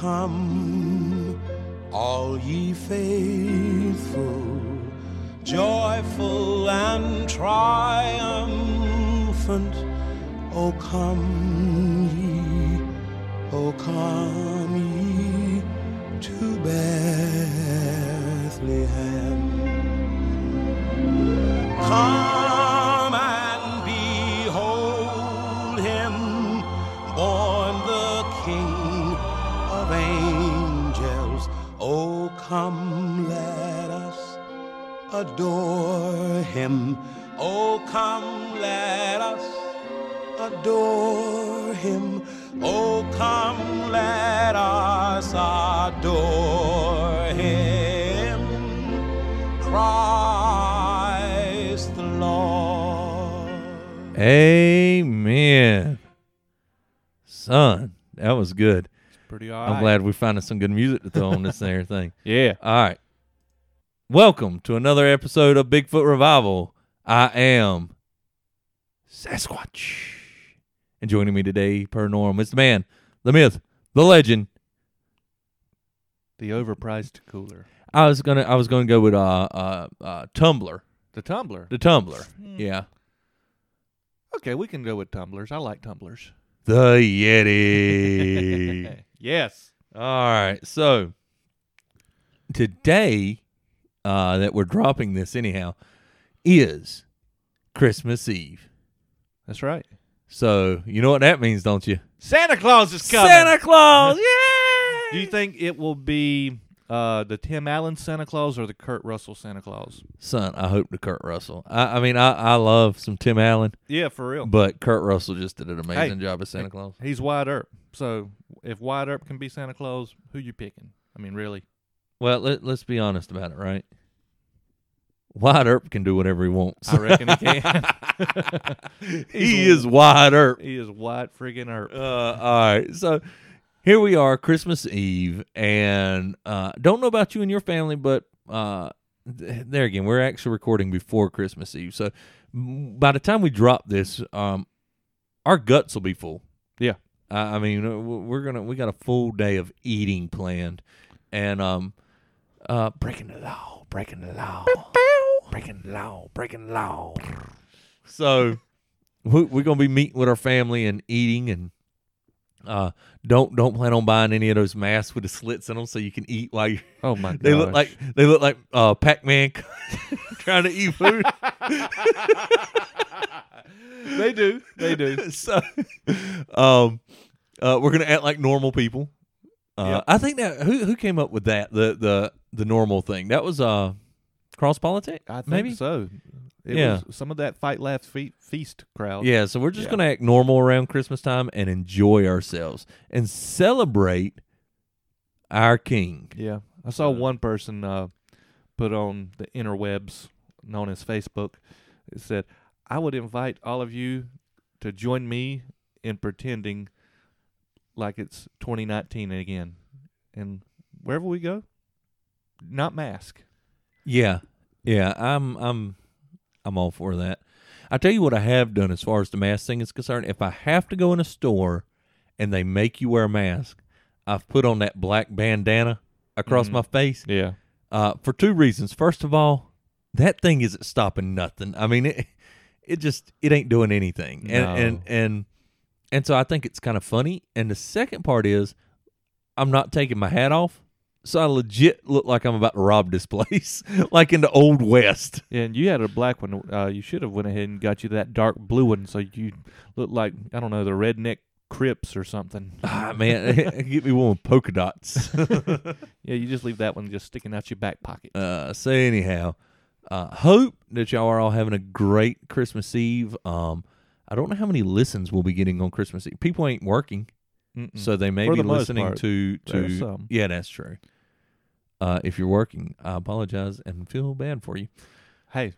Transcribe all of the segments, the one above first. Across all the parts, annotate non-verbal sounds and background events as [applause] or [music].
come, all ye faithful, joyful and triumphant. O come ye, O come ye to Bethlehem. Come adore him. Oh, come, let us adore him. Oh, come, let us adore him. Christ the Lord. Amen. Son, that was good. Pretty all right. I'm glad we found some good music to throw on this there thing. [laughs] Yeah. All right. Welcome to another episode of Bigfoot Revival. I am Sasquatch. And joining me today, per norm, is the man, the myth, the legend. The overpriced cooler. I was gonna I was gonna go with uh uh uh tumbler. The tumbler. The tumbler. Hmm. Yeah. Okay, we can go with tumblers. I like tumblers. The Yeti. [laughs] yes. All right. So today, uh, that we're dropping this anyhow, is Christmas Eve. That's right. So you know what that means, don't you? Santa Claus is coming. Santa Claus. [laughs] Yeah. Do you think it will be uh, the Tim Allen Santa Claus or the Kurt Russell Santa Claus? Son, I hope to Kurt Russell. I, I mean, I, I love some Tim Allen, Yeah, for real. but Kurt Russell just did an amazing job as Santa Claus. He's Wyatt Earp. So if Wyatt Earp can be Santa Claus, who you picking? I mean, really? Well, let, let's be honest about it, right? Wyatt Earp can do whatever he wants. I reckon he can. [laughs] he is Wyatt Earp. he is Wyatt friggin' Earp. Uh, all right. So here we are, Christmas Eve, and uh, don't know about you and your family, but uh, th- there again, we're actually recording before Christmas Eve. So by the time we drop this, um, our guts will be full. Yeah. I I mean, uh, we're gonna we got a full day of eating planned, and um, uh, breaking the law, breaking the law, breaking the law, breaking the law. So we, we're gonna be meeting with our family and eating, and uh, don't don't plan on buying any of those masks with the slits in them so you can eat while you. [laughs] Oh my god. [laughs] They look like they look like uh, Pac Man [laughs] trying to eat food. they do. They do. so, um, uh, we're gonna act like normal people. Uh, Yep. I think that who who came up with that the the the normal thing that was uh CrossPolitic I think maybe so. It Yeah. was some of that fight laugh fe- feast crowd. yeah so we're just Yeah. gonna act normal around Christmas time and enjoy ourselves and celebrate our king. Yeah. I saw one person uh, put on the interwebs known as Facebook. It said, I would invite all of you to join me in pretending like it's 2019 again. And wherever we go, not mask. Yeah, yeah, I'm I'm I'm all for that. I tell you what I have done as far as the mask thing is concerned. If I have to go in a store and they make you wear a mask, I've put on that black bandana across Mhm. my face Yeah. uh, for two reasons. First of all, that thing isn't stopping nothing. I mean, it it just it ain't doing anything, and No. and and and so I think it's kind of funny. And the second part is, I'm not taking my hat off. So I legit look like I'm about to rob this place, [laughs] like in the old west. And you had a black one. Uh, you should have went ahead and got you that dark blue one, so you look like I don't know the redneck Crips or something. Ah man, [laughs] get me one with polka dots. [laughs] Yeah, you just leave that one just sticking out your back pocket. uh, so anyhow, uh, hope that y'all are all having a great Christmas Eve. Um, I don't know how many listens we'll be getting on Christmas Eve. People ain't working, Mm-mm. so they may For be the listening part, to to. some. Yeah, that's true. Uh, if you're working, I apologize and feel bad for you. hey,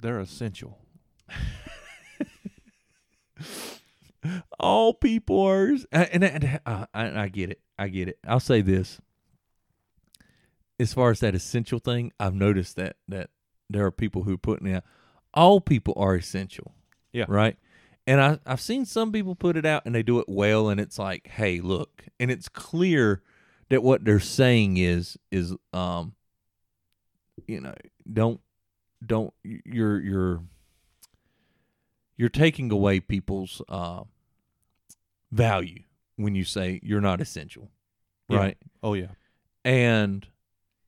they're essential. [laughs] all people are, and, and uh, I, I get it. I get it. I'll say this: as far as that essential thing, I've noticed that that there are people who are putting out all people are essential. Yeah. Right. And I I've seen some people put it out and they do it well, and it's like, hey, look, and it's clear that what they're saying is is um you know don't don't you're you're you're taking away people's uh value when you say you're not essential Yeah. right Oh yeah. and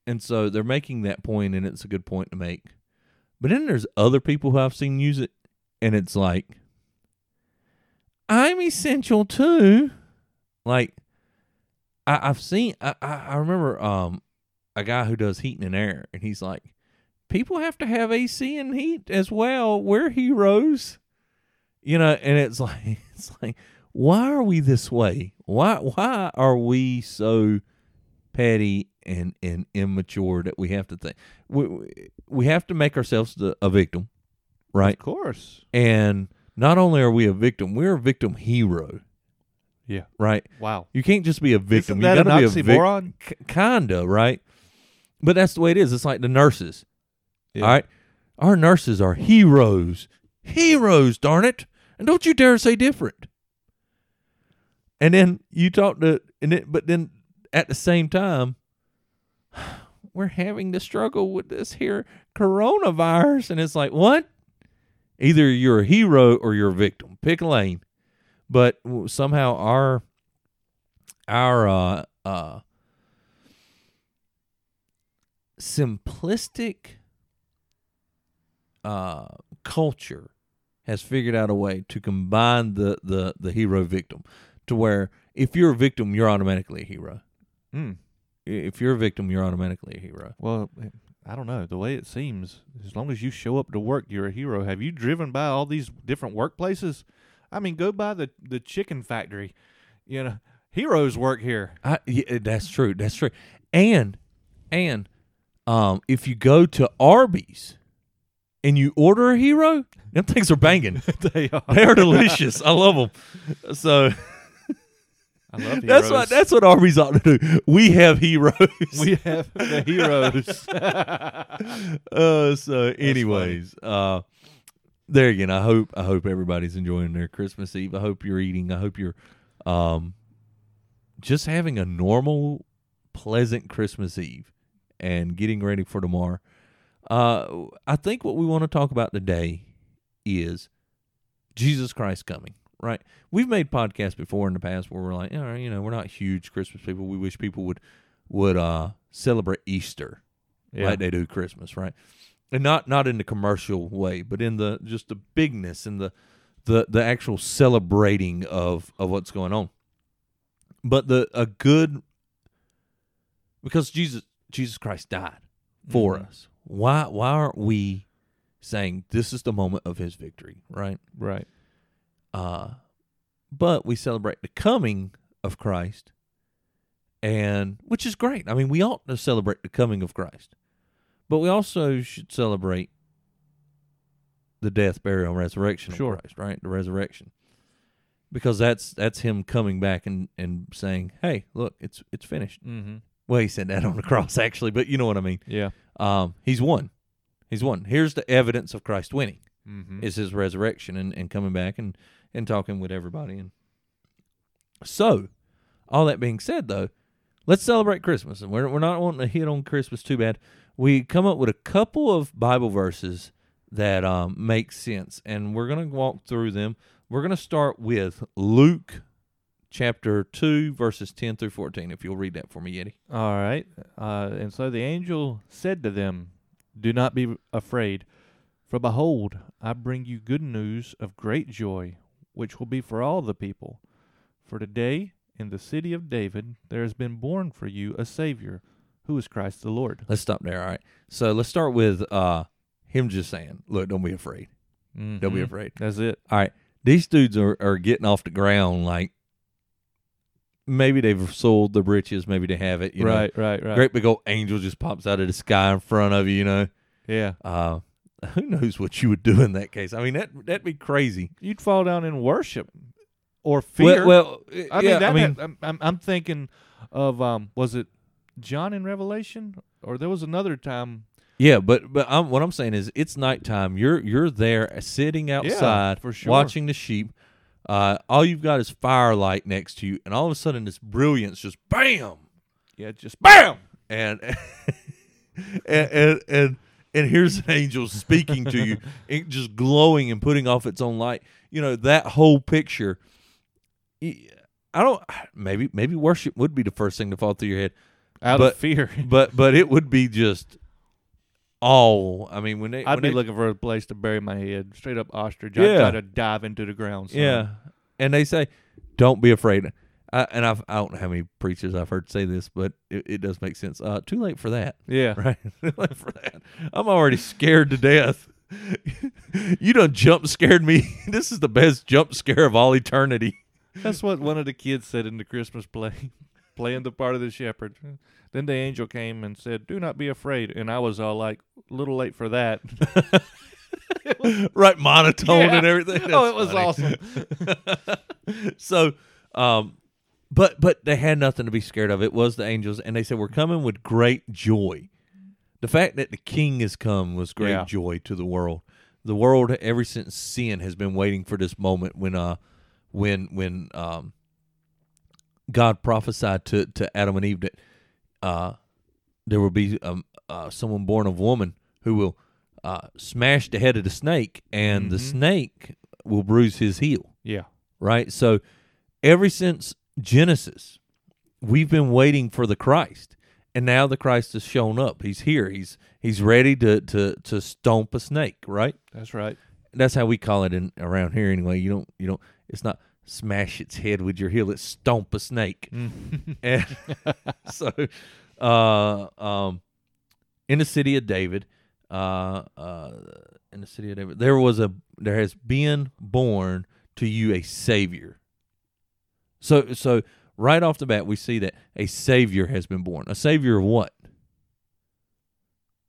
and so they're making that point and it's a good point to make but then there's other people who i've seen use it and it's like i'm essential too like I, i've seen I, I remember um a guy who does heating and air and he's like people have to have ac and heat as well. We're heroes. You know and it's [laughs] like it's like why are we this way? Why why are we so petty and, and immature that we have to think we, we- we have to make ourselves the, a victim right? Of course. and not only are we a victim we're a victim hero Yeah. right? Wow. you can't just be a victim. Isn't that you an be a kinda right? But that's the way it is. It's like the nurses. Yeah. all right? Our nurses are heroes. Heroes darn it. And don't you dare say different. And then you talk to and it, but then at the same time [sighs] we're having to struggle with this here coronavirus. And it's like what? Either you're a hero or you're a victim. Pick a lane but somehow our our uh uh simplistic uh culture has figured out a way to combine the the the hero victim to where if you're a victim you're automatically a hero Mm. If you're a victim you're automatically a hero Well, I don't know. The way it seems, as long as you show up to work, you're a hero. Have you driven by all these different workplaces? I mean, go by the the chicken factory. You know, heroes work here. I, yeah, that's true. That's true. And and um, if you go to Arby's and you order a hero, them things are banging. [laughs] they are. they are delicious. I love them. So [laughs] I love heroes. that's what that's what Arby's ought to do. We have heroes. we have the heroes. [laughs] uh, so, anyways, uh, there again. I hope I hope everybody's enjoying their Christmas Eve. I hope you're eating. I hope you're um, just having a normal, pleasant Christmas Eve and getting ready for tomorrow. Uh, I think what we want to talk about today is Jesus Christ coming. Right? We've made podcasts before in the past where we're like, all right, you know, we're not huge Christmas people. We wish people would would uh celebrate Easter yeah. like they do Christmas, right? And not not in the commercial way, but in the just the bigness and the the the actual celebrating of of what's going on. But the a good because Jesus Jesus Christ died for Mhm. us. Why why aren't we saying this is the moment of his victory, right? Right. Uh, but we celebrate the coming of Christ, and which is great. I mean, we ought to celebrate the coming of Christ, but we also should celebrate the death, burial, and resurrection Sure. of Christ, right? The resurrection, because that's that's him coming back and and saying, "Hey, look, it's it's finished." Mm-hmm. Well, he said that on the cross, actually, but you know what I mean. Yeah. Um, he's won. He's won. Here's the evidence of Christ winning Mm-hmm. is his resurrection and, and coming back and, and talking with everybody. And so, all that being said, though, let's celebrate Christmas. And we're, we're not wanting to hit on Christmas too bad. We come up with a couple of Bible verses that um, make sense, and we're going to walk through them. We're going to start with Luke chapter 2, verses 10 through 14. If you'll read that for me, Yeti. All right. Uh, and so the angel said to them, Do not be afraid, for behold, I bring you good news of great joy, which will be for all the people. For today, in the city of David, there has been born for you a Savior, who is Christ the Lord. Let's stop there. All right. So let's start with uh, him just saying, Look, don't be afraid. Don't be Mhm. afraid. That's it. All right. These dudes are, are getting off the ground like maybe they've sold the britches, maybe they have it, you know. right, right, right. Great big old angel just pops out of the sky in front of you, you know. Yeah. Uh who knows what you would do in that case? I mean that that'd be crazy. You'd fall down in worship or fear. Well, well I mean, I mean I'm, I'm, I'm thinking of, um, was it John in Revelation? Or there was another time yeah, but but I'm, what I'm saying is it's nighttime. You're you're there uh, sitting outside for sure. watching the sheep. Uh, all you've got is firelight next to you, and all of a sudden this brilliance just bam Yeah, just bam. and [laughs] and, and and and here's an angel speaking to you, [laughs] it just glowing and putting off its own light. You know that whole picture. I don't. Maybe maybe worship would be the first thing to fall through your head, Out But- of fear. [laughs] but but it would be just all. I mean, when they I'd when be they, looking for a place to bury my head, straight up ostrich. I'd Yeah. try to dive into the ground. son. Yeah, and they say, "Don't be afraid." I, and I've, I don't know how many preachers I've heard say this, but it, it does make sense. Uh, too late for that. yeah. [laughs] right? Like for that, I'm already scared to death. [laughs] you done jump scared me. this is the best jump scare of all eternity. That's what one of the kids said in the Christmas play, playing the part of the shepherd. Then the angel came and said, "Do not be afraid." And I was all like, "A little late for that." [laughs] right, monotone Yeah. and everything. [laughs] oh, it was funny. awesome. [laughs] so, um, but but they had nothing to be scared of. It was the angels, and they said we're coming with great joy. The fact that the King has come was great Yeah. joy to the world. The world, ever since sin, has been waiting for this moment when uh when when um God prophesied to to Adam and Eve that uh there will be um uh someone born of woman who will uh smash the head of the snake, and the Mhm. snake will bruise his heel Yeah. right? So ever since Genesis, we've been waiting for the Christ. And now the Christ has shown up. He's here. He's he's ready to to to stomp a snake, right? That's right. That's how we call it in around here anyway. You don't you don't it's not smash its head with your heel, it stomp a snake. [laughs] And [laughs] so uh um in the city of David, uh uh in the city of David, there was a there has been born to you a savior. So so right off the bat we see that a savior has been born. A savior of what?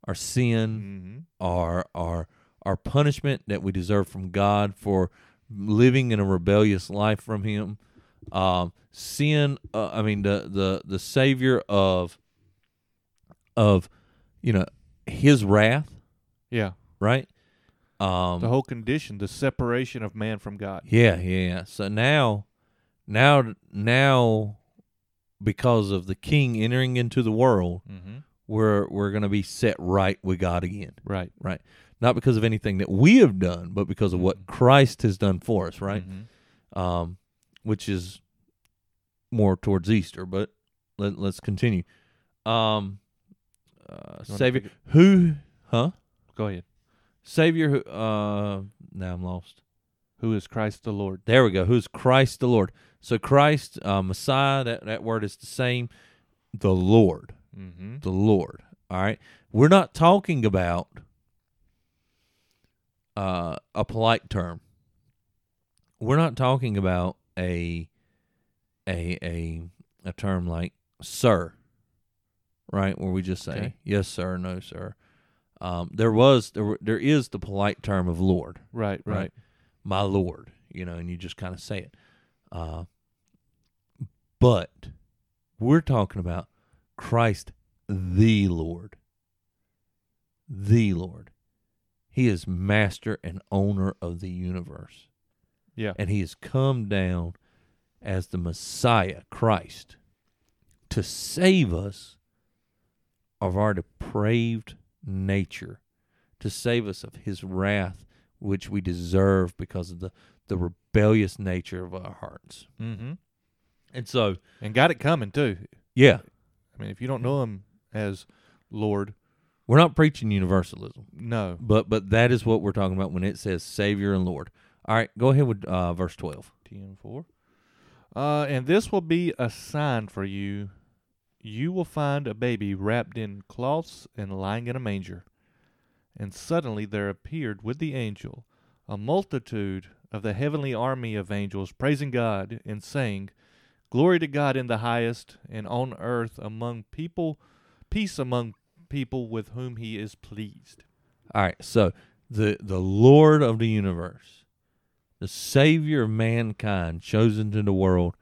Our sin, hmm our our our punishment that we deserve from God for living in a rebellious life from Him. Um, sin. Uh, I mean the the the Savior of of you know His wrath, Yeah. right? Um, The whole condition, the separation of man from God. yeah, yeah. So now, now, now, because of the King entering into the world, Mm-hmm. we're we're gonna be set right with God again. Right. right? Not because of anything that we have done, but because of what Christ has done for us, right? Mhm. Um, which is more towards Easter, but let, let's continue. Um, uh, Savior, who, huh? Go ahead. Savior, who, uh, now I'm lost. Who is Christ the Lord? There we go. Who's Christ the Lord? So Christ, uh, Messiah, that, that word is the same. The Lord. Mm-hmm. the Lord. All right. We're not talking about uh, a polite term. We're not talking about a a a a term like sir, right? Where we just say Okay. yes, sir, no, sir. Um, there was there there is the polite term of Lord, Right. Right. Right. my Lord, you know, and you just kind of say it. Uh, but we're talking about Christ the Lord. The Lord. He is master and owner of the universe. Yeah. And he has come down as the Messiah, Christ, to save us of our depraved nature, to save us of his wrath, which we deserve because of the, the rebellious nature of our hearts. Mm-hmm. And so, And got it coming too. yeah, I mean, if you don't know him as Lord, we're not preaching universalism. no. But but that is what we're talking about when it says Savior and Lord. All right, go ahead with uh, verse twelve. Ten four. Uh, and this will be a sign for you. You will find a baby wrapped in cloths and lying in a manger. And suddenly there appeared with the angel a multitude of the heavenly army of angels praising God and saying, Glory to God in the highest, and on earth among people, peace among people with whom he is pleased. All right, so the the Lord of the universe, the Savior of mankind, chosen to the world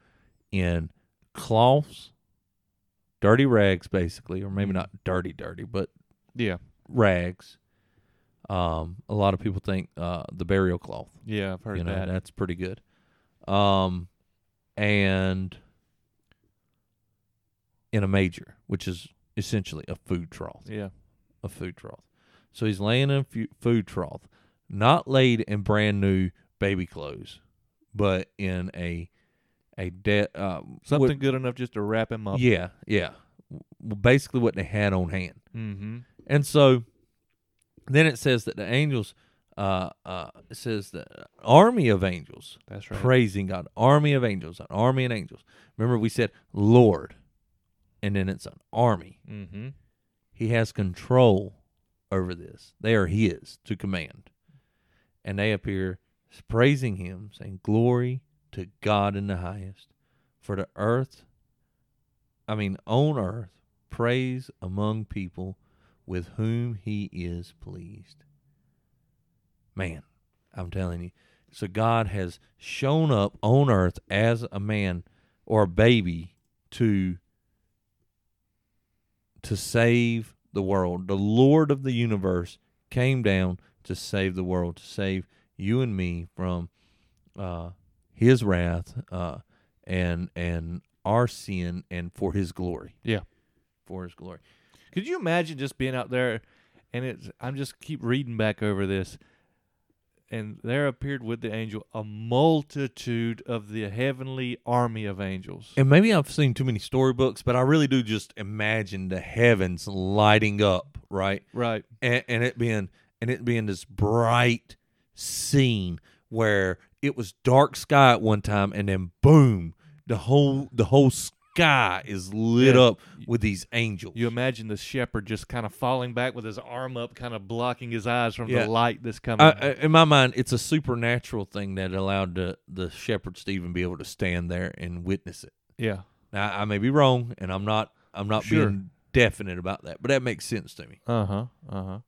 in cloths, dirty rags, basically, or maybe not dirty, dirty, but Yeah, rags. Um, a lot of people think uh, the burial cloth. yeah, I've heard you know, that. that's pretty good. Um, and in a major, which is essentially a food trough. Yeah. A food trough. So he's laying in a food trough, not laid in brand new baby clothes, but in a a dead uh, Something what- good enough just to wrap him up. yeah, yeah. Well, basically what they had on hand. Mm-hmm. And so then it says that the angels, uh, uh, says the army of angels That's right. praising God, army of angels, an army of angels. Remember, we said Lord, and then it's an army. mm-hmm. He has control over this. They are His to command. And they appear praising Him, saying, Glory to God in the highest. For the earth, I mean, on earth, praise among people with whom He is pleased. Man, I'm telling you. So God has shown up on earth as a man or a baby to to save the world. The Lord of the universe came down to save the world, to save you and me from uh, His wrath uh, and and our sin, and for His glory. Yeah. for His glory. Could you imagine just being out there and it's I'm just keep reading back over this and there appeared with the angel a multitude of the heavenly army of angels. And maybe I've seen too many storybooks, but I really do just imagine the heavens lighting up, right? Right. and, and it being and it being this bright scene where it was dark sky at one time and then boom the whole the whole sky is lit Yeah. up with these angels You imagine the shepherd just kind of falling back with his arm up, kind of blocking his eyes from Yeah. the light that's coming. I, I, in my mind it's a supernatural thing that allowed the the shepherds to even be able to stand there and witness it yeah. now i may be wrong and i'm not i'm not Sure. being definite about that but that makes sense to me Uh huh. Uh huh.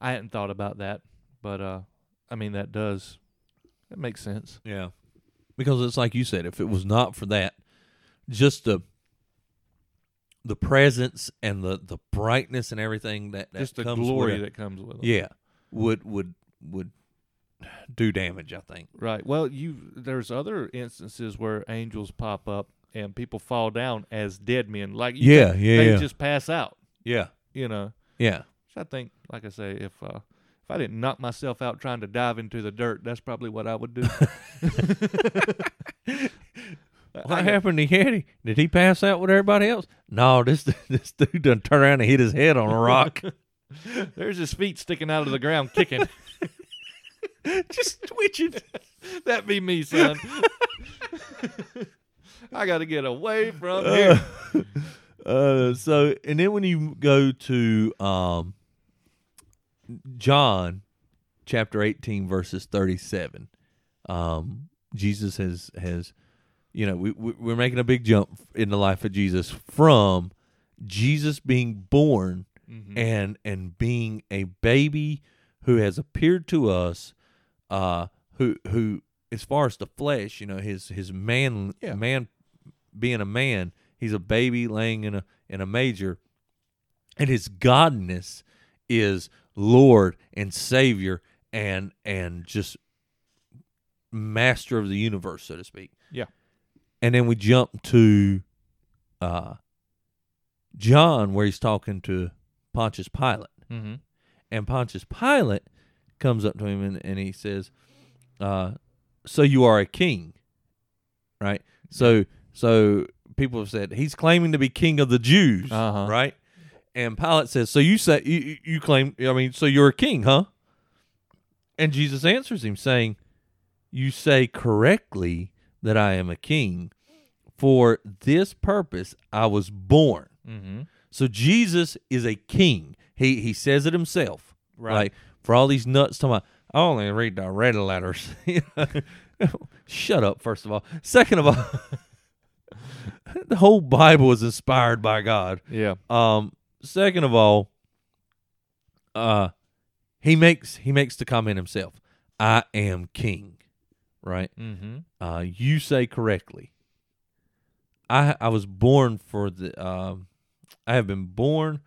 I hadn't thought about that, but uh, I mean that does. That makes sense. Yeah. Because it's like you said, if it was not for that, just the the presence and the the brightness and everything that, that Just the glory that comes with it. yeah, would would would do damage, I think. Right. Well, you there's other instances where angels pop up and people fall down as dead men. Like you Yeah, yeah, they yeah. just pass out. Yeah. You know. Yeah. So I think, like I say, if uh, if I didn't knock myself out trying to dive into the dirt, that's probably what I would do. [laughs] [laughs] What happened to Yeti? Did he pass out with everybody else? No, this [laughs] this dude done turn around and hit his head on a rock. [laughs] There's his feet sticking out of the ground, kicking. [laughs] Just twitching. That'd be me, son. I got to get away from here. Uh, so and then when you go to um John chapter 18 verses 37 um Jesus has has you know we we- we're making a big jump in the life of Jesus from Jesus being born Mhm. and and being a baby who has appeared to us uh who who as far as the flesh you know his his man Yeah. man being a man he's a baby laying in a in a manger and his godness is lord and savior and and just master of the universe so to speak Yeah. And then we jump to uh john where he's talking to pontius pilate Mhm. and Pontius Pilate comes up to him and, and he says, uh, "So you are a king, right? So so people have said he's claiming to be king of the Jews, Uh-huh. right? And Pilate says, "So you say you- you claim? I mean, so you're a king, huh?" And Jesus answers him saying, "You say correctly that I am a king. For this purpose I was born." Mhm. So Jesus is a king. He he says it himself. Right. Like for all these nuts talking about, I only read the red letters. [laughs] Shut up, first of all. Second of all, [laughs] the whole Bible is inspired by God. Yeah. Um, second of all, uh he makes he makes the comment himself. I am king. Right? Mm-hmm. Uh, you say correctly. I I was born for the. Um, I have been born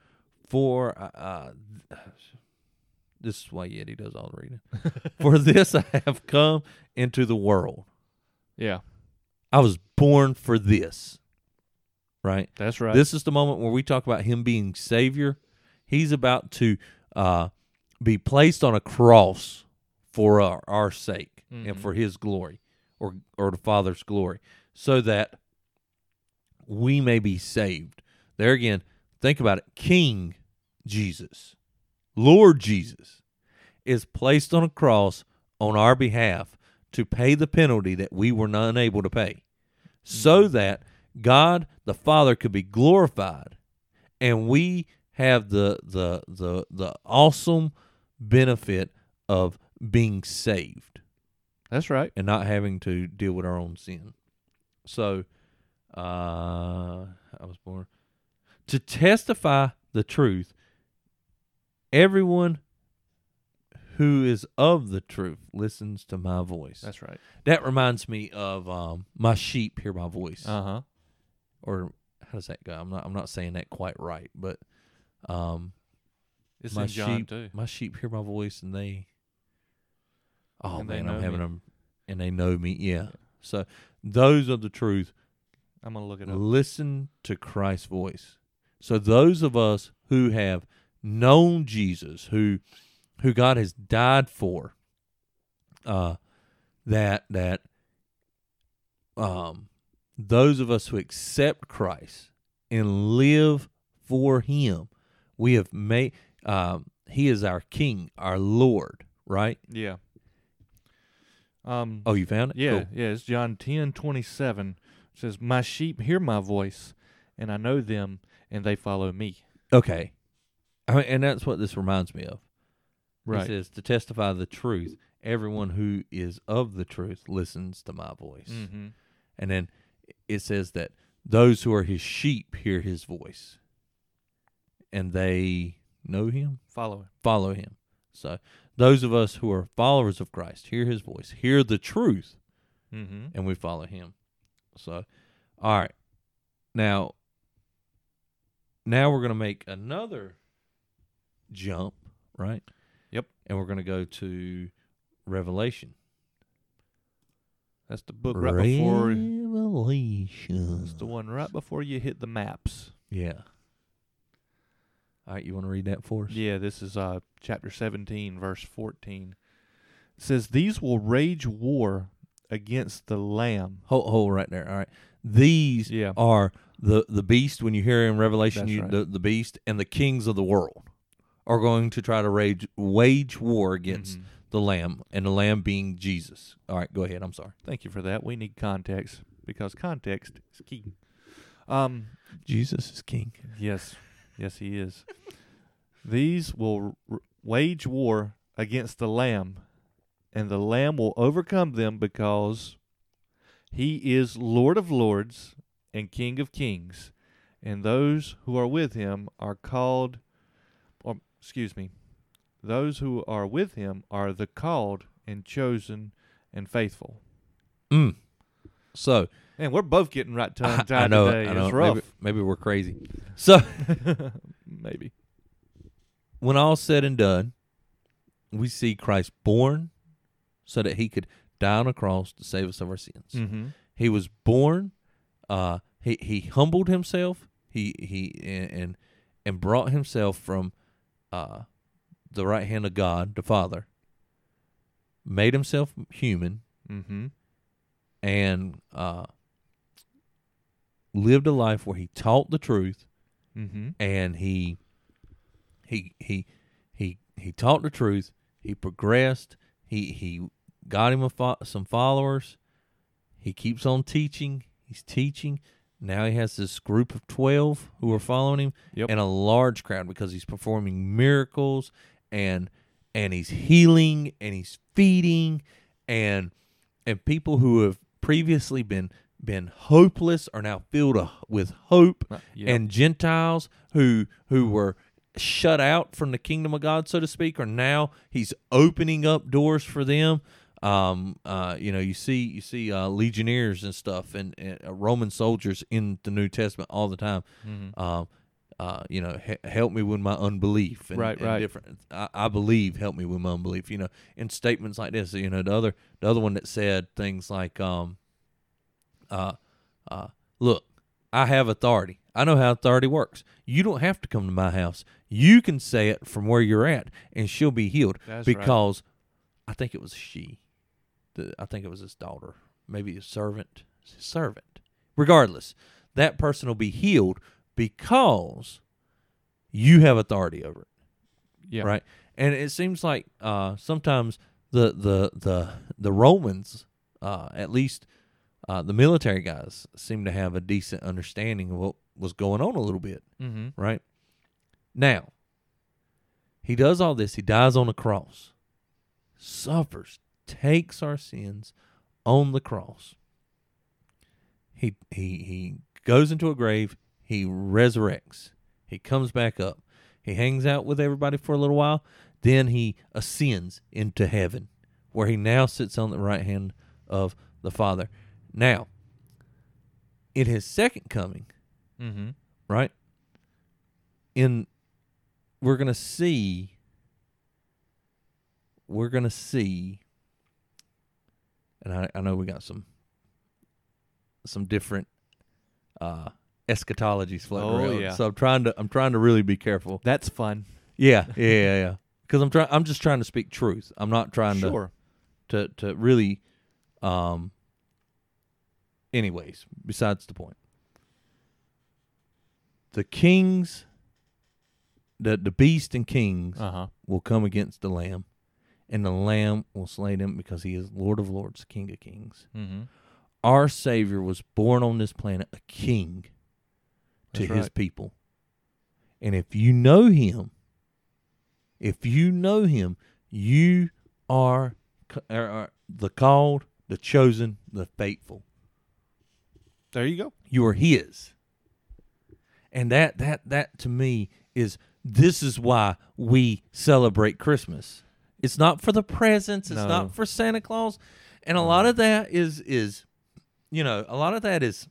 for. Uh, uh, this is why Yeti does all the reading. [laughs] for this I have come into the world. Yeah. I was born for this. right? That's right. This is the moment where we talk about him being Savior. He's about to uh, be placed on a cross for our, our sake and Mhm. for His glory, or or the Father's glory, so that we may be saved. There again, think about it. King Jesus, Lord Jesus, is placed on a cross on our behalf to pay the penalty that we were not unable to pay, so that God the Father could be glorified, and we have the the the the awesome benefit of being saved That's right. and not having to deal with our own sin. So, uh, I was born to testify the truth. Everyone who is of the truth listens to my voice. That's right. that reminds me of um, my sheep hear my voice, Uh huh. or how does that go? I'm not I'm not saying that quite right, but um, It's my in John sheep too. my sheep hear my voice and they oh And man i'm having me. them and they know me yeah so those are the truth I'm gonna look it up. listen to christ's voice so those of us who have known jesus who who god has died for uh that that um those of us who accept christ and live for him we have made um he is our king our lord right Yeah. Um. oh you found it yeah. Cool. Yeah. It's John ten twenty seven. Says, "My sheep hear my voice, and I know them, and they follow me." okay I mean, and that's what this reminds me of Right. It says to testify the truth. Everyone who is of the truth listens to my voice. Mm-hmm. And then it says that those who are his sheep hear his voice. And they know him, Follow him. follow him. So those of us who are followers of Christ hear his voice, hear the truth, Mm-hmm. and we follow him. So all right. Now now we're going to make another jump, right? Yep. And we're going to go to Revelation. That's the book right before. Revelation. That's the one right before you hit the maps. Yeah. All right, you want to read that for us? Yeah, this is uh chapter 17 verse 14. It says these will rage war against the lamb. Hold, hold right there. All right. These Yeah. are the the beast when you hear in Revelation you, right. the, the beast and the kings of the world are going to try to rage wage war against Mhm. the lamb and the lamb being Jesus. All right, go ahead. I'm sorry. Thank you for that. We need context because context is key. Um Jesus is king. yes. Yes, he is. These will r- wage war against the lamb and the lamb will overcome them because he is Lord of lords and King of kings and those who are with him are called or excuse me those who are with him are the called and chosen and faithful Mm. So and we're both getting right tongue [laughs] tied I know. today I know. it's rough Maybe, maybe we're crazy. [laughs] So maybe when all's said and done, we see Christ born so that he could die on a cross to save us of our sins. mm-hmm. He was born. Uh, he he humbled himself. He he and and, and brought himself from uh, the right hand of God, the Father. Made himself human Mm-hmm. and uh, lived a life where he taught the truth Mm-hmm. and he he he he he taught the truth. He progressed. He he got him a fo- some followers. He keeps on teaching. He's teaching. Now he has this group of twelve who are following him, Yep. and a large crowd because he's performing miracles and and he's healing and he's feeding and and people who have previously been been hopeless are now filled with hope Uh, and Gentiles who who were shut out from the kingdom of God, so to speak, are now he's opening up doors for them. Um, uh, you know, you see you see uh, legionnaires and stuff and, and uh, Roman soldiers in the New Testament all the time. Mhm. Um, uh, you know, he- help me with my unbelief. And, Right, and right. Different. I, I believe. Help me with my unbelief. You know, in statements like this. You know, the other the other one that said things like, um, uh, uh, look, I have authority. I know how authority works. You don't have to come to my house. You can say it from where you're at, and she'll be healed. That's right. because I think it was she. The, I think it was his daughter, maybe a servant. His servant. Regardless, that person will be healed because you have authority over it Yeah. right? And it seems like uh, sometimes the the the the Romans, uh, at least uh, the military guys, seem to have a decent understanding of what was going on a little bit, Mm-hmm. right? Now, he does all this. He dies on the cross, suffers, takes our sins on the cross. He he he goes into a grave. He resurrects. He comes back up. He hangs out with everybody for a little while. Then he ascends into heaven, where he now sits on the right hand of the Father. Now, in his second coming, Mm-hmm. right? In we're gonna see we're gonna see and I, I know we got some some different uh eschatologies floating Oh, around. yeah. So I'm trying to I'm trying to really be careful. That's fun. Yeah, [laughs] yeah, yeah, yeah. Because I'm trying I'm just trying to speak truth. I'm not trying to to to really um anyways besides the point the kings the the beast and kings Uh huh. will come against the lamb and the lamb will slay them because he is lord of lords king of kings Mm-hmm. our savior was born on this planet a king to That's his right. people and if you know him if you know him you are, are, are the called the chosen the faithful There you go. you are his. And that that that to me is this is why we celebrate christmas. It's not for the presents. It's No. not for santa claus. And a lot of that is is you know a lot of that is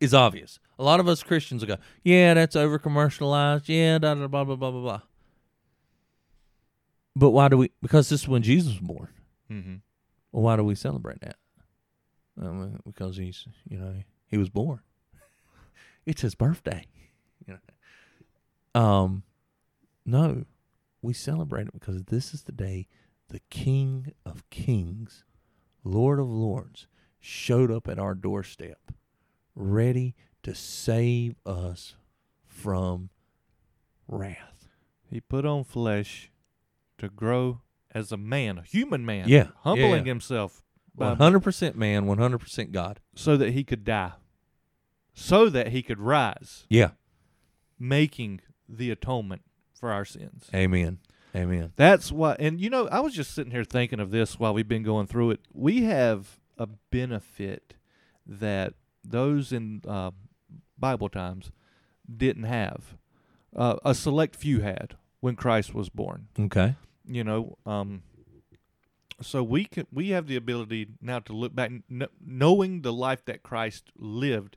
is obvious. A lot of us christians will go yeah that's over commercialized yeah da, da, blah blah blah blah blah. But why do we because this is when jesus was born. Mm-hmm. well, why do we celebrate that? Um, because he's, you know, he was born. [laughs] it's his birthday. [laughs] You know. Um, no, we celebrate it because this is the day the King of Kings, Lord of Lords, showed up at our doorstep, ready to save us from wrath. He put on flesh to grow as a man, a human man. Yeah, yeah, Humbling yeah. himself by- One hundred percent man, one hundred percent God. so that he could die, so that he could rise, Yeah. making the atonement for our sins. Amen. Amen. That's why, and you know, I was just sitting here thinking of this while we've been going through it. We have a benefit that those in uh, Bible times didn't have. Uh, a select few had when Christ was born. Okay. You know, um, so we can we have the ability now to look back, kn- knowing the life that Christ lived,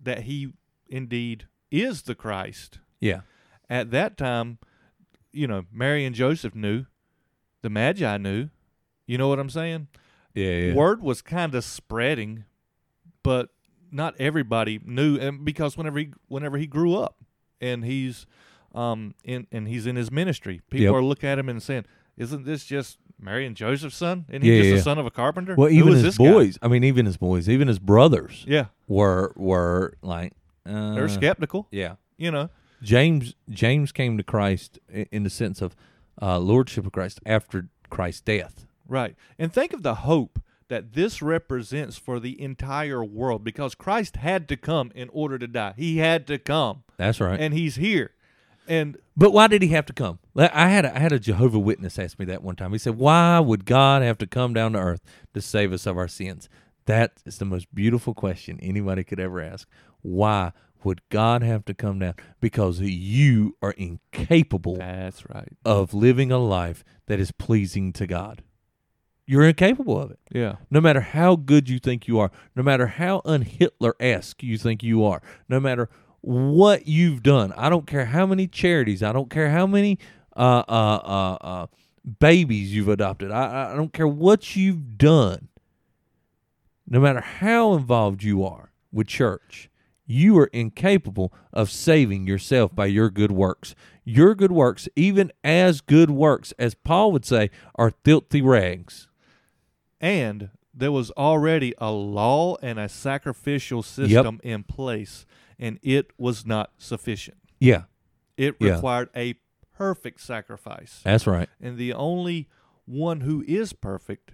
that He indeed is the Christ. Yeah. At that time, you know, Mary and Joseph knew, the Magi knew. You know what I'm saying? Yeah. yeah. Word was kind of spreading, but not everybody knew. And because whenever he whenever he grew up, and he's um in and he's in his ministry, people Yep. are looking at him and saying, "Isn't this just Mary and Joseph's son? Isn't he Yeah, just yeah, the son of a carpenter? Well, even his this guy?" boys. I mean, even his boys, even his brothers Yeah, were were like uh, they're skeptical. Yeah. You know, James James came to Christ in the sense of uh, lordship of Christ after Christ's death. Right. And think of the hope that this represents for the entire world because Christ had to come in order to die. He had to come. That's right. And he's here. And but why did he have to come? I had a, I had a Jehovah Witness ask me that one time. He said, "Why would God have to come down to earth to save us of our sins?" That is the most beautiful question anybody could ever ask. Why would God have to come down? Because you are incapable that's right. of living a life that is pleasing to God. You're incapable of it. Yeah. No matter how good you think you are, no matter how un Hitler esque you think you are, no matter what you've done, I don't care how many charities, I don't care how many uh, uh, uh, uh, babies you've adopted, I, I don't care what you've done, no matter how involved you are with church. You are incapable of saving yourself by your good works. Your good works, even as good works, as Paul would say, are filthy rags. And there was already a law and a sacrificial system in place, and it was not sufficient. Yeah, It Yeah. required a perfect sacrifice. that's right. And the only one who is perfect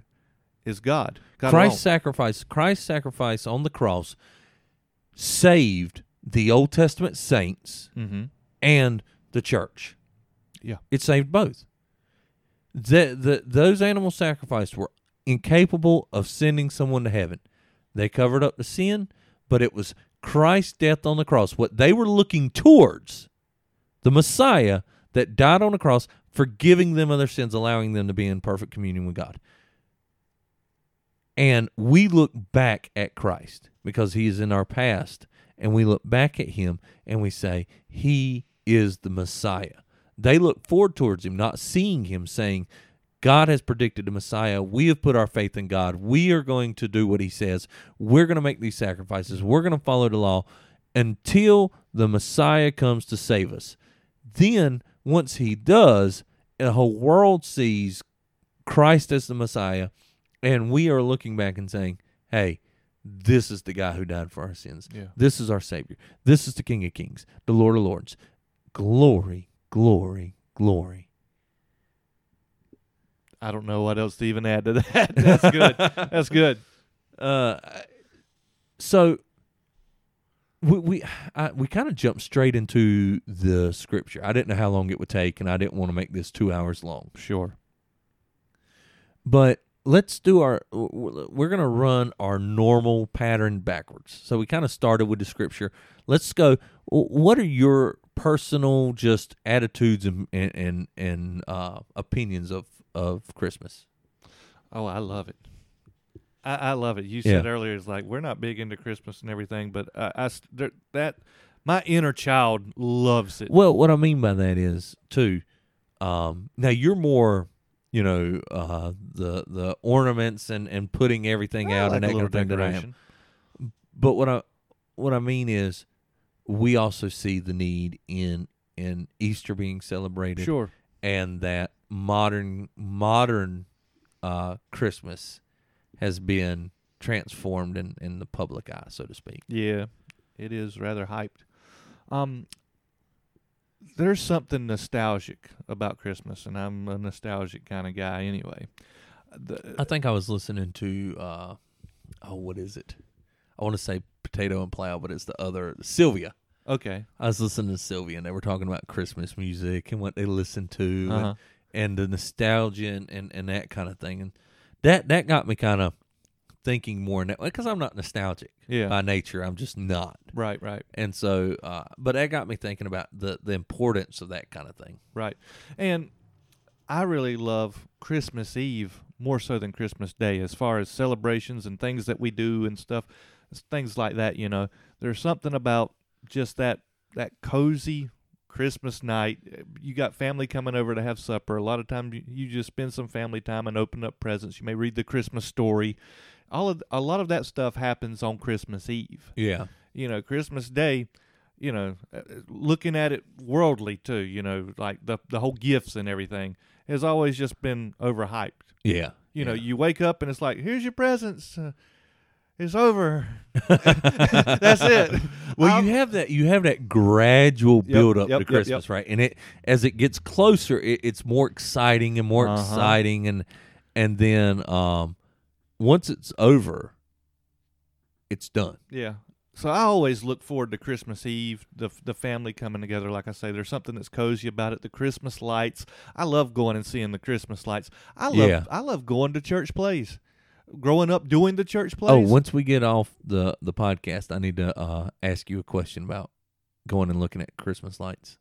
is God. God Christ's sacrifice, Christ's sacrifice on the cross saved the Old Testament saints Mhm. and the church. Yeah. It saved both. The, the, those animal sacrifices were incapable of sending someone to heaven. They covered up the sin, but it was Christ's death on the cross, what they were looking towards, the Messiah that died on the cross, forgiving them of their sins, allowing them to be in perfect communion with God. And we look back at Christ because he is in our past, and we look back at him and we say, He is the Messiah. They look forward towards him, not seeing him, saying, God has predicted the Messiah. We have put our faith in God. We are going to do what he says. We're going to make these sacrifices. We're going to follow the law until the Messiah comes to save us. Then, once he does, the whole world sees Christ as the Messiah, and we are looking back and saying, hey, this is the guy who died for our sins. Yeah. This is our Savior. This is the King of Kings, the Lord of Lords. Glory, glory, glory. I don't know what else to even add to that. [laughs] That's good. That's good. [laughs] Uh, so we we I, we kind of jumped straight into the scripture. I didn't know how long it would take, and I didn't want to make this two hours long. Sure. But let's do our. We're gonna run our normal pattern backwards. So we kind of started with the scripture. Let's go. What are your personal just attitudes and and and, and uh, opinions of of Christmas? Oh, I love it. I, I love it. You Yeah. said earlier, it's like we're not big into Christmas and everything, but I, I s- there- that my inner child loves it. Well, what I mean by that is too. Um, now you're more, you know, uh, the the ornaments and and putting everything I out like and a that kind little of thing that I am. decoration. But what I what I mean is, we also see the need in in Easter being celebrated, Sure. and that modern modern uh, Christmas has been transformed in in the public eye, so to speak. Yeah, it is rather hyped. Um, there's something nostalgic about Christmas, and I'm a nostalgic kind of guy anyway. The, I think I was listening to uh oh what is it? I want to say potato and plow, but it's the other Sylvia. okay. I was listening to Sylvia and they were talking about Christmas music and what they listen to Uh-huh. and, and the nostalgia and, and, and that kind of thing. And that that got me kind of thinking more now because I'm not nostalgic Yeah. by nature. I'm just not. right. Right. And so, uh, but that got me thinking about the, the importance of that kind of thing. Right. And I really love Christmas Eve more so than Christmas Day as far as celebrations and things that we do and stuff things like that, you know. There's something about just that that cozy Christmas night. You got family coming over to have supper. A lot of times you, just spend some family time and open up presents. You may read the Christmas story. All of a lot of that stuff happens on Christmas Eve Yeah. you know christmas day you know uh, looking at it worldly too you know like the the whole gifts and everything has always just been overhyped Yeah. you know Yeah. you wake up and it's like here's your presents uh, it's over. [laughs] That's it. Well, I'll- you have that you have that gradual build up yep, to yep, Christmas, right? And it as it gets closer, it, it's more exciting and more Uh-huh. exciting, and and then um, once it's over, it's done. yeah. So i always look forward to christmas eve the the family coming together. Like i say there's something that's cozy about it. The christmas lights. I love going and seeing the christmas lights. I love Yeah. i love going to church plays growing up doing the church plays Oh, once we get off the the podcast, I need to uh, ask you a question about going and looking at Christmas lights.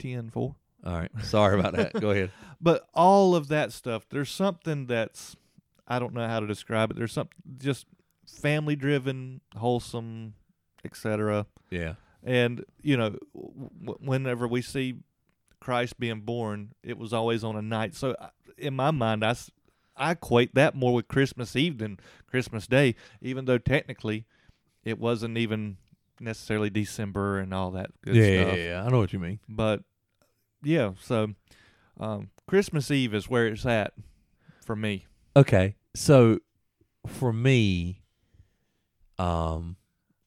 10 4 All right, sorry about that. Go ahead. [laughs] but all of that stuff there's something that's i don't know how to describe it. There's something just family driven wholesome etc Yeah, and you know w- whenever we see christ being born it was always on a night. So in my mind i I equate that more with christmas eve than christmas day even though technically it wasn't even necessarily December and all that good yeah, stuff. yeah, yeah. I know what you mean. But yeah, so um, Christmas Eve is where it's at for me. Okay, so for me, um,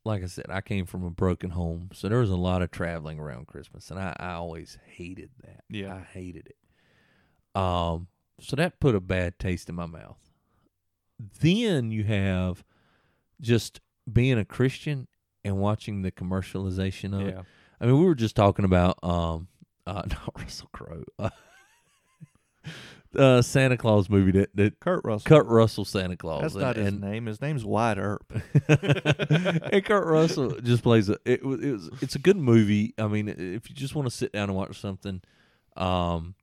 like I said, I came from a broken home, so there was a lot of traveling around Christmas, and I, I always hated that. Yeah. I hated it. Um, so that put a bad taste in my mouth. Then you have just being a Christian and watching the commercialization of it. I mean, we were just talking about um, [laughs] uh, not Russell Crowe, uh, [laughs] uh, Santa Claus movie that that Kurt Russell. Kurt Russell Santa Claus. That's and, not his and, name. His name's Wyatt Earp. [laughs] and Kurt Russell just plays a. It, was- it was. It's a good movie. I mean, if you just want to sit down and watch something, um,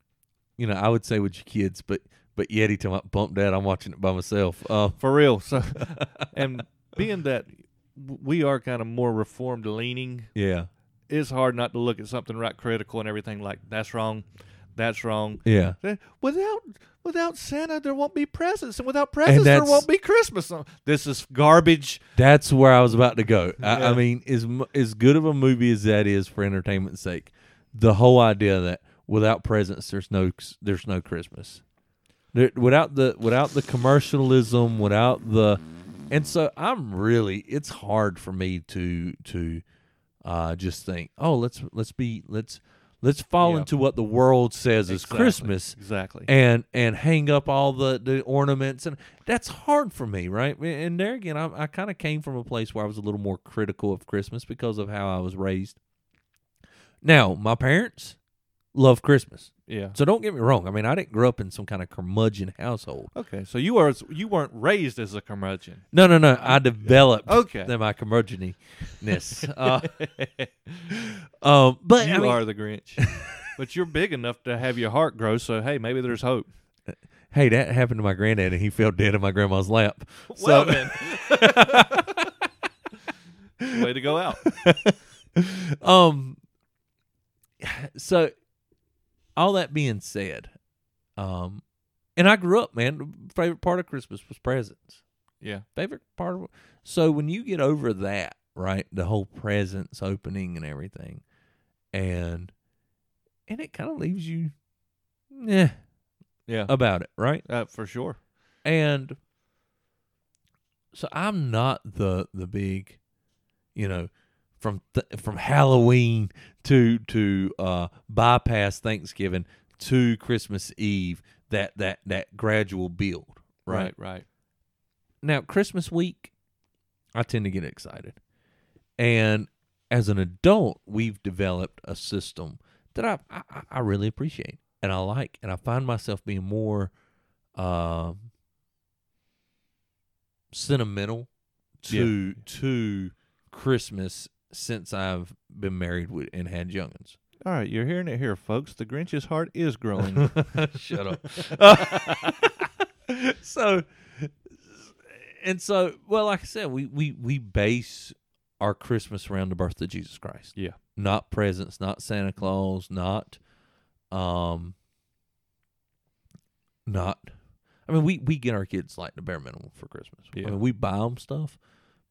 you know, I would say with your kids, but but Yeti to my bump dad, I'm watching it by myself. Uh, For real. So, [laughs] and being that we are kind of more reformed leaning, yeah, it's hard not to look at something right critical and everything like that's wrong, that's wrong. yeah. Eh, Without without Santa, there won't be presents, and without presents, there won't be Christmas. This is garbage. That's where I was about to go. I, Yeah. I mean, as as good of a movie as that is for entertainment's sake, the whole idea that without presents, there's no there's no Christmas. There, without the without the commercialism, without the, and so I'm really it's hard for me to to uh, just think, oh, let's let's be let's let's fall Yeah. into what the world says is Christmas Exactly. and and hang up all the the ornaments and that's hard for me right and there again i, I kind of came from a place where i was a little more critical of christmas because of how i was raised now my parents love christmas yeah. so don't get me wrong i mean i didn't grow up in some kind of curmudgeon household Okay, so you are you weren't raised as a curmudgeon. no no no i developed Okay. my curmudgeonness [laughs] uh, um but you I mean, are the Grinch, [laughs] but you're big enough to have your heart grow. So hey, maybe there's hope. hey that happened to my granddad and he fell dead in my grandma's lap Well so then, [laughs] way to go out. um so all that being said um and i grew up man favorite part of christmas was presents. Yeah, favorite part of so when you get over that right the whole presents opening and everything and and it kind of leaves you yeah yeah, about it right? Uh, for sure. and so I'm not the the big, you know, from th- from Halloween to to uh, bypass Thanksgiving to Christmas Eve. That that that gradual build, right? Right, right. Now Christmas week, I tend to get excited, and as an adult, we've developed a system that I I, I really appreciate and I like, and I find myself being more. Um, sentimental to to Christmas since I've been married with, and had youngins. All right, you're hearing it here, folks. The Grinch's heart is growing. [laughs] [laughs] Shut up. [laughs] so, and so, well, like I said, we we we base our Christmas around the birth of Jesus Christ. Yeah. not presents, not Santa Claus, not, um, not. I mean, we we get our kids like the bare minimum for Christmas. Yeah. I mean, we buy them stuff,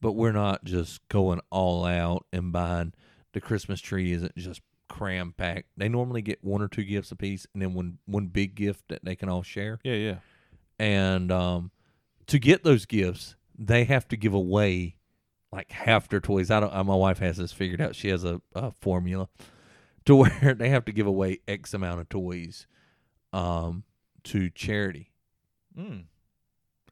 but we're not just going all out and buying. The Christmas tree isn't just cram packed. They normally get one or two gifts apiece, and then one one big gift that they can all share. yeah, yeah. And um, to get those gifts, they have to give away like half their toys. I don't. My wife has this figured out. She has a, a formula [laughs] to where they have to give away X amount of toys um, to charity Mm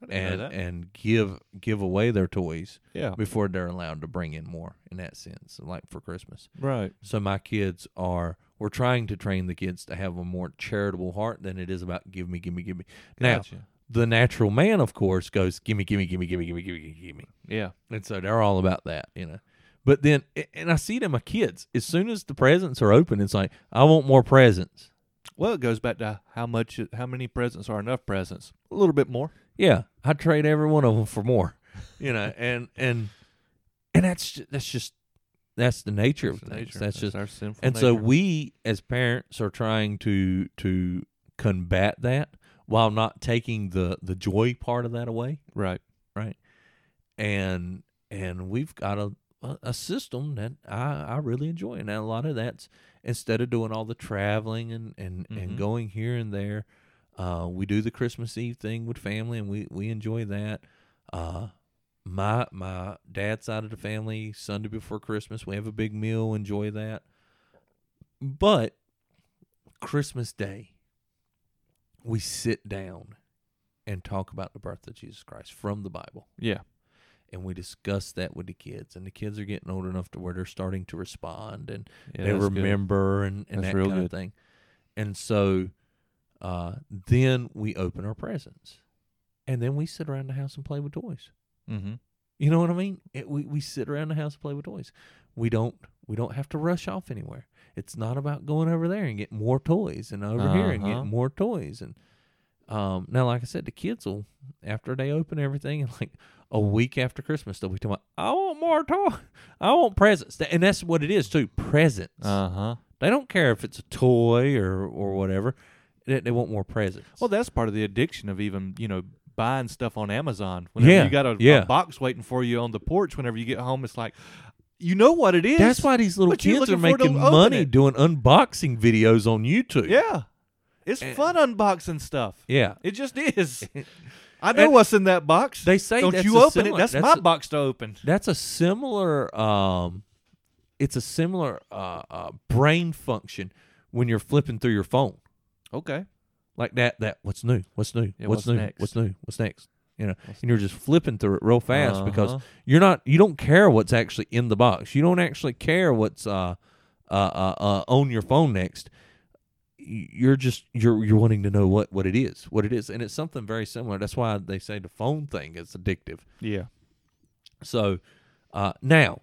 and and give give away their toys yeah. before they're allowed to bring in more in that sense like for christmas. Right. So my kids are we're trying to train the kids to have a more charitable heart than it is about give me give me give me. Gotcha. now the natural man of course goes give me give me give me give me give me give me give me. Yeah. And so they're all about that you know. But then and i see it in my kids. As soon as the presents are open it's like i want more presents. Well it goes back to how much how many presents are enough presents? A little bit more. Yeah, I trade every one of them for more, you know, and and and that's that's just that's the nature of That's things. nature. That's just our sinful and so we as parents are trying to to combat that while not taking the the joy part of that away. right. Right. And and we've got a a, system that I I really enjoy, and a lot of that's instead of doing all the traveling and and Mhm. and going here and there. Uh, we do the Christmas Eve thing with family, and we, we enjoy that. Uh, my my dad's side of the family Sunday before Christmas, we have a big meal, enjoy that. But Christmas Day, we sit down and talk about the birth of Jesus Christ from the Bible, Yeah. and we discuss that with the kids. And the kids are getting old enough to where they're starting to respond and yeah they that's good. remember and, and that kind good. of thing. And so uh, then we open our presents. And then we sit around the house and play with toys. Mm-hmm. You know what I mean? It, we we sit around the house and play with toys. We don't we don't have to rush off anywhere. It's not about going over there and getting more toys and over here and Uh-huh. getting more toys and um now like I said the kids will after they open everything [laughs] and like a week after Christmas they'll be talking about I want more toys. [laughs] I want presents. And that's what it is too. Presents. Uh huh. They don't care if it's a toy or or whatever. They, they want more presents. Well, that's part of the addiction of even you know buying stuff on Amazon. Whenever Yeah, you got a, yeah. a box waiting for you on the porch, whenever you get home, it's like you know what it is. that's why these little but kids are looking forward to making money it. doing unboxing videos on YouTube. Yeah, it's And- fun unboxing stuff. Yeah. It just is. [laughs] I know And what's in that box. They say Don't that's you open similar- it? That's, that's my a- box to open. That's a similar um it's a similar uh, uh brain function when you're flipping through your phone. Okay. Like that that what's new? What's new? Yeah, what's, what's new? next? What's new? What's next? You know, and you're just flipping through it real fast because Uh-huh. you're not you don't care what's actually in the box. You don't actually care what's uh uh uh, uh on your phone next. You're just you're you're wanting to know what what it is, what it is, and it's something very similar. That's why they say the phone thing is addictive. Yeah. So uh, now,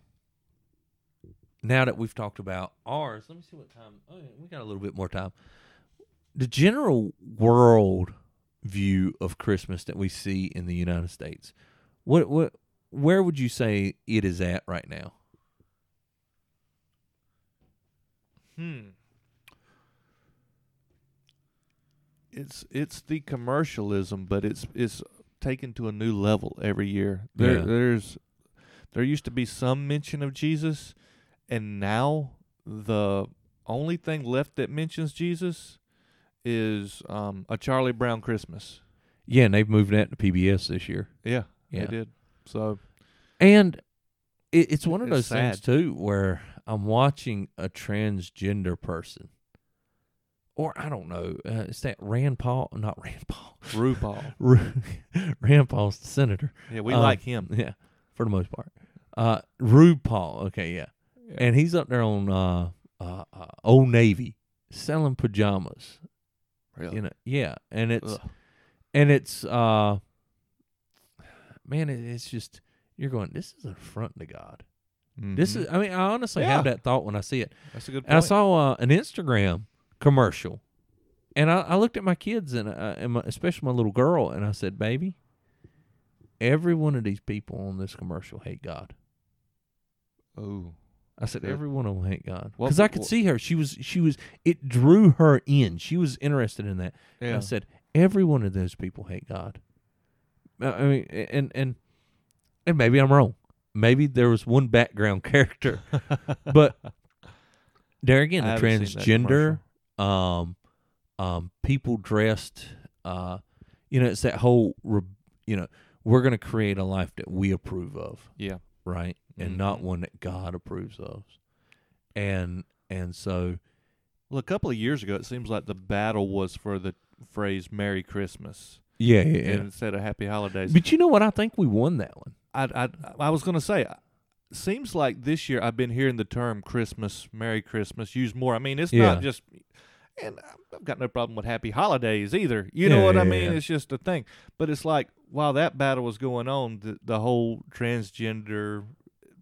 now that we've talked about ours, let me see what time. Oh, yeah, we got a little bit more time. The general world view of Christmas that we see in the United States, what what where would you say it is at right now? Hmm. It's it's the commercialism, but it's it's taken to a new level every year. There Yeah. there's there used to be some mention of Jesus, and now the only thing left that mentions Jesus is um, a Charlie Brown Christmas. Yeah, and they've moved that to PBS this year. Yeah, Yeah. they did. So And it, it's one of It's those things too where I'm watching a transgender person, or I don't know, uh, is that Rand Paul? Not Rand Paul. RuPaul. [laughs] Ru- Rand Paul's the senator. Yeah, we Um, like him. [laughs] Yeah, for the most part. Uh, Rude Paul. Okay, yeah. Yeah. and he's up there on uh, uh, uh, Old Navy selling pajamas. Really? You know, yeah, and it's Ugh. and it's uh, man, it's just you're going. This is an affront to God. This Mhm. is. I mean, I honestly Yeah. have that thought when I see it. that's a good point. And I saw uh, an Instagram commercial, and I, I looked at my kids and, uh, and my, especially my little girl, and I said, "Baby, every one of these people on this commercial hate God." oh, I said, Good. "Every one of them hate God," Well, because I could well- see her. She was, she was. It drew her in. She was interested in that. And yeah. I said, "Every one of those people hate God." Uh, I mean, and and and maybe I'm wrong. Maybe there was one background [laughs] character but there again, the haven't seen that transgender, um, um, people dressed, uh, you know, it's that whole, re- you know, we're going to create a life that we approve of, yeah. right, and not Mhm. one that God approves of, and and so Well, a couple of years ago, it seems like the battle was for the phrase "Merry Christmas" yeah, yeah, yeah. instead of "Happy Holidays." But you know what? I think we won that one. I, I, I was going to say, it seems like this year I've been hearing the term Christmas, Merry Christmas used more. I mean, it's Yeah. not just, and I've got no problem with Happy Holidays either. You know Yeah, what I mean? yeah. It's just a thing. But it's like while that battle was going on, the, the whole transgender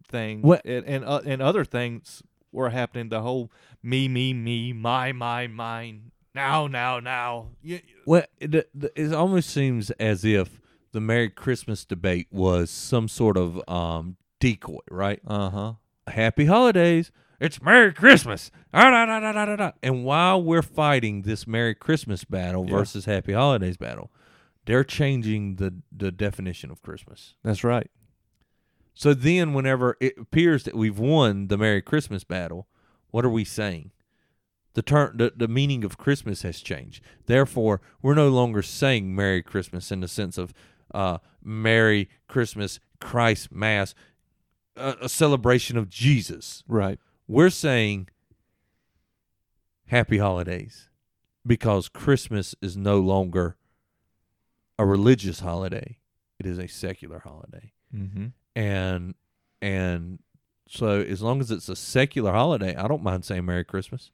thing What- and and, uh, and other things were happening. The whole me, me, me, my, my, mine. Now, now, now. You, Well, it, it almost seems as if the Merry Christmas debate was some sort of um, decoy, right? uh huh. Happy holidays. It's Merry Christmas. And while we're fighting this Merry Christmas battle Yeah. versus Happy Holidays battle, they're changing the, the definition of Christmas. That's right. So then, whenever it appears that we've won the Merry Christmas battle, what are we saying? The term, the, the meaning of Christmas has changed. Therefore, we're no longer saying Merry Christmas in the sense of uh, Merry Christmas, Christ Mass, a, a celebration of Jesus. Right. We're saying Happy Holidays because Christmas is no longer a religious holiday; it is a secular holiday Mm-hmm. And and so as long as it's a secular holiday, I don't mind saying Merry Christmas.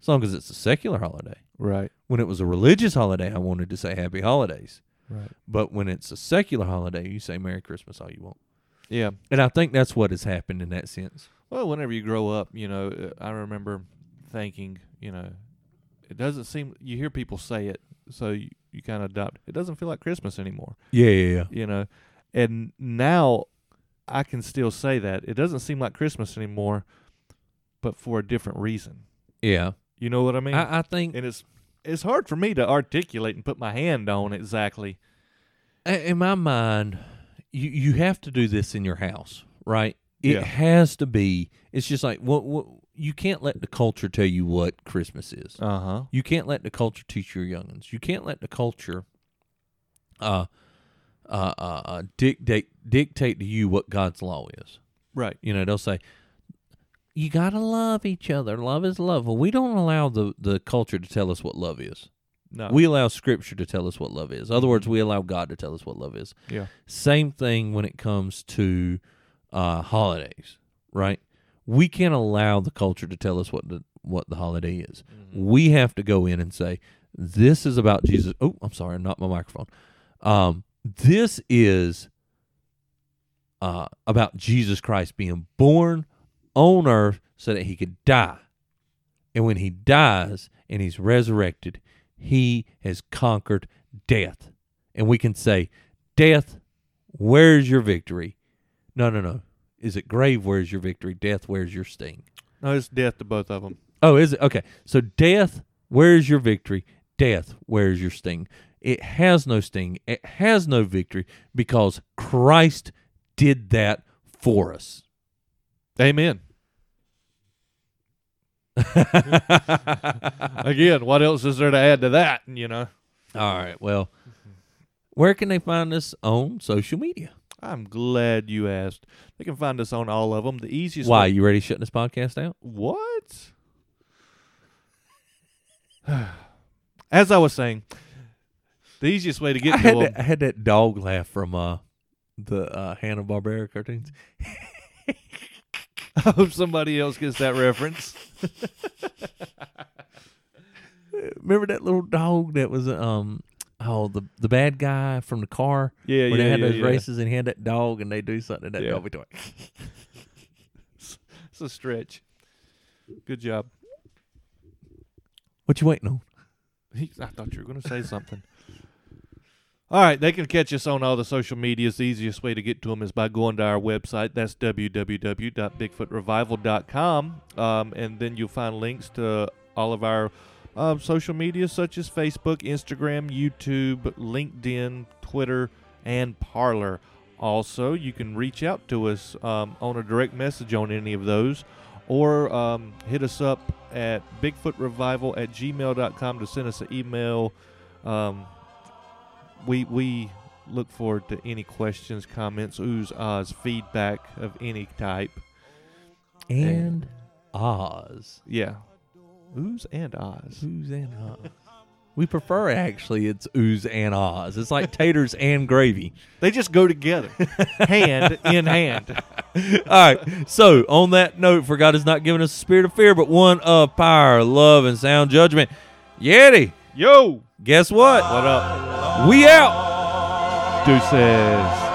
As long as it's a secular holiday. Right. When it was a religious holiday, I wanted to say Happy Holidays. Right. But when it's a secular holiday, you say Merry Christmas all you want. Yeah. And I think that's what has happened in that sense. Well, whenever you grow up, you know, uh, I remember thinking, you know, it doesn't seem you hear people say it, so you, you kind of adopt. It doesn't feel like Christmas anymore, Yeah, yeah, yeah. you know. And now I can still say that it doesn't seem like Christmas anymore, but for a different reason. Yeah. You know what I mean? I, I think and it's it's hard for me to articulate and put my hand on exactly. in my mind, you you have to do this in your house, right? It Yeah. has to be. It's just like what what you can't let the culture tell you what Christmas is. Uh huh. You can't let the culture teach your youngins. You can't let the culture uh uh, uh, uh dictate dictate to you what God's law is. Right. You know, they'll say you got to love each other. Love is love. Well, we don't allow the the culture to tell us what love is. No. We allow scripture to tell us what love is. In other words, we allow God to tell us what love is. yeah. Same thing when it comes to uh, holidays, right? We can't allow the culture to tell us what the what the holiday is. We have to go in and say, "This is about Jesus." Oh, I'm sorry, not my microphone. Um, this is uh, about Jesus Christ being born on earth so that he could die, and when he dies and he's resurrected, he has conquered death, and we can say, "Death, where's your victory?" No, no, no. Is it grave? Where's your victory? Death, where's your sting? No, it's death to both of them. Oh, is it? Okay. So, death, where's your victory? Death, where's your sting? It has no sting. It has no victory because Christ did that for us. Amen. [laughs] Again, what else is there to add to that? You know, All right. Well, where can they find us on social media? I'm glad you asked. They can find us on all of them. The easiest Why? way- You ready shutting this podcast out? What? [sighs] As I was saying, the easiest way to I get to had, them. that, I had that dog laugh from uh, the uh, Hanna Barbera cartoons. [laughs] I hope somebody else gets that reference. [laughs] Remember that little dog that was um oh the the bad guy from the car Yeah, where they had yeah, those yeah. races and he had that dog and they do something that Yeah. dog be doing. [laughs] It's a stretch. Good job. What you waiting on? I thought you were going to say something. All right, they can catch us on all the social medias. The easiest way to get to them is by going to our website. That's www.bigfootrevival.com. Um, and then you'll find links to all of our um, social media, such as Facebook, Instagram, YouTube, LinkedIn, Twitter, and Parler. Also, you can reach out to us um, on a direct message on any of those or um, hit us up at bigfootrevival at gmail.com to send us an email. We we look forward to any questions, comments, oohs, ahs, feedback of any type. And Oz. Yeah. Oohs and ahs. Ooze and Oz. We prefer actually it's ooze and Oz. It's like taters and gravy. They just go together, [laughs] hand in hand. All right. So on that note, for God has not given us a spirit of fear, but one of power, love, and sound judgment. Yeti, Yo, guess what? what up? We out. Deuces.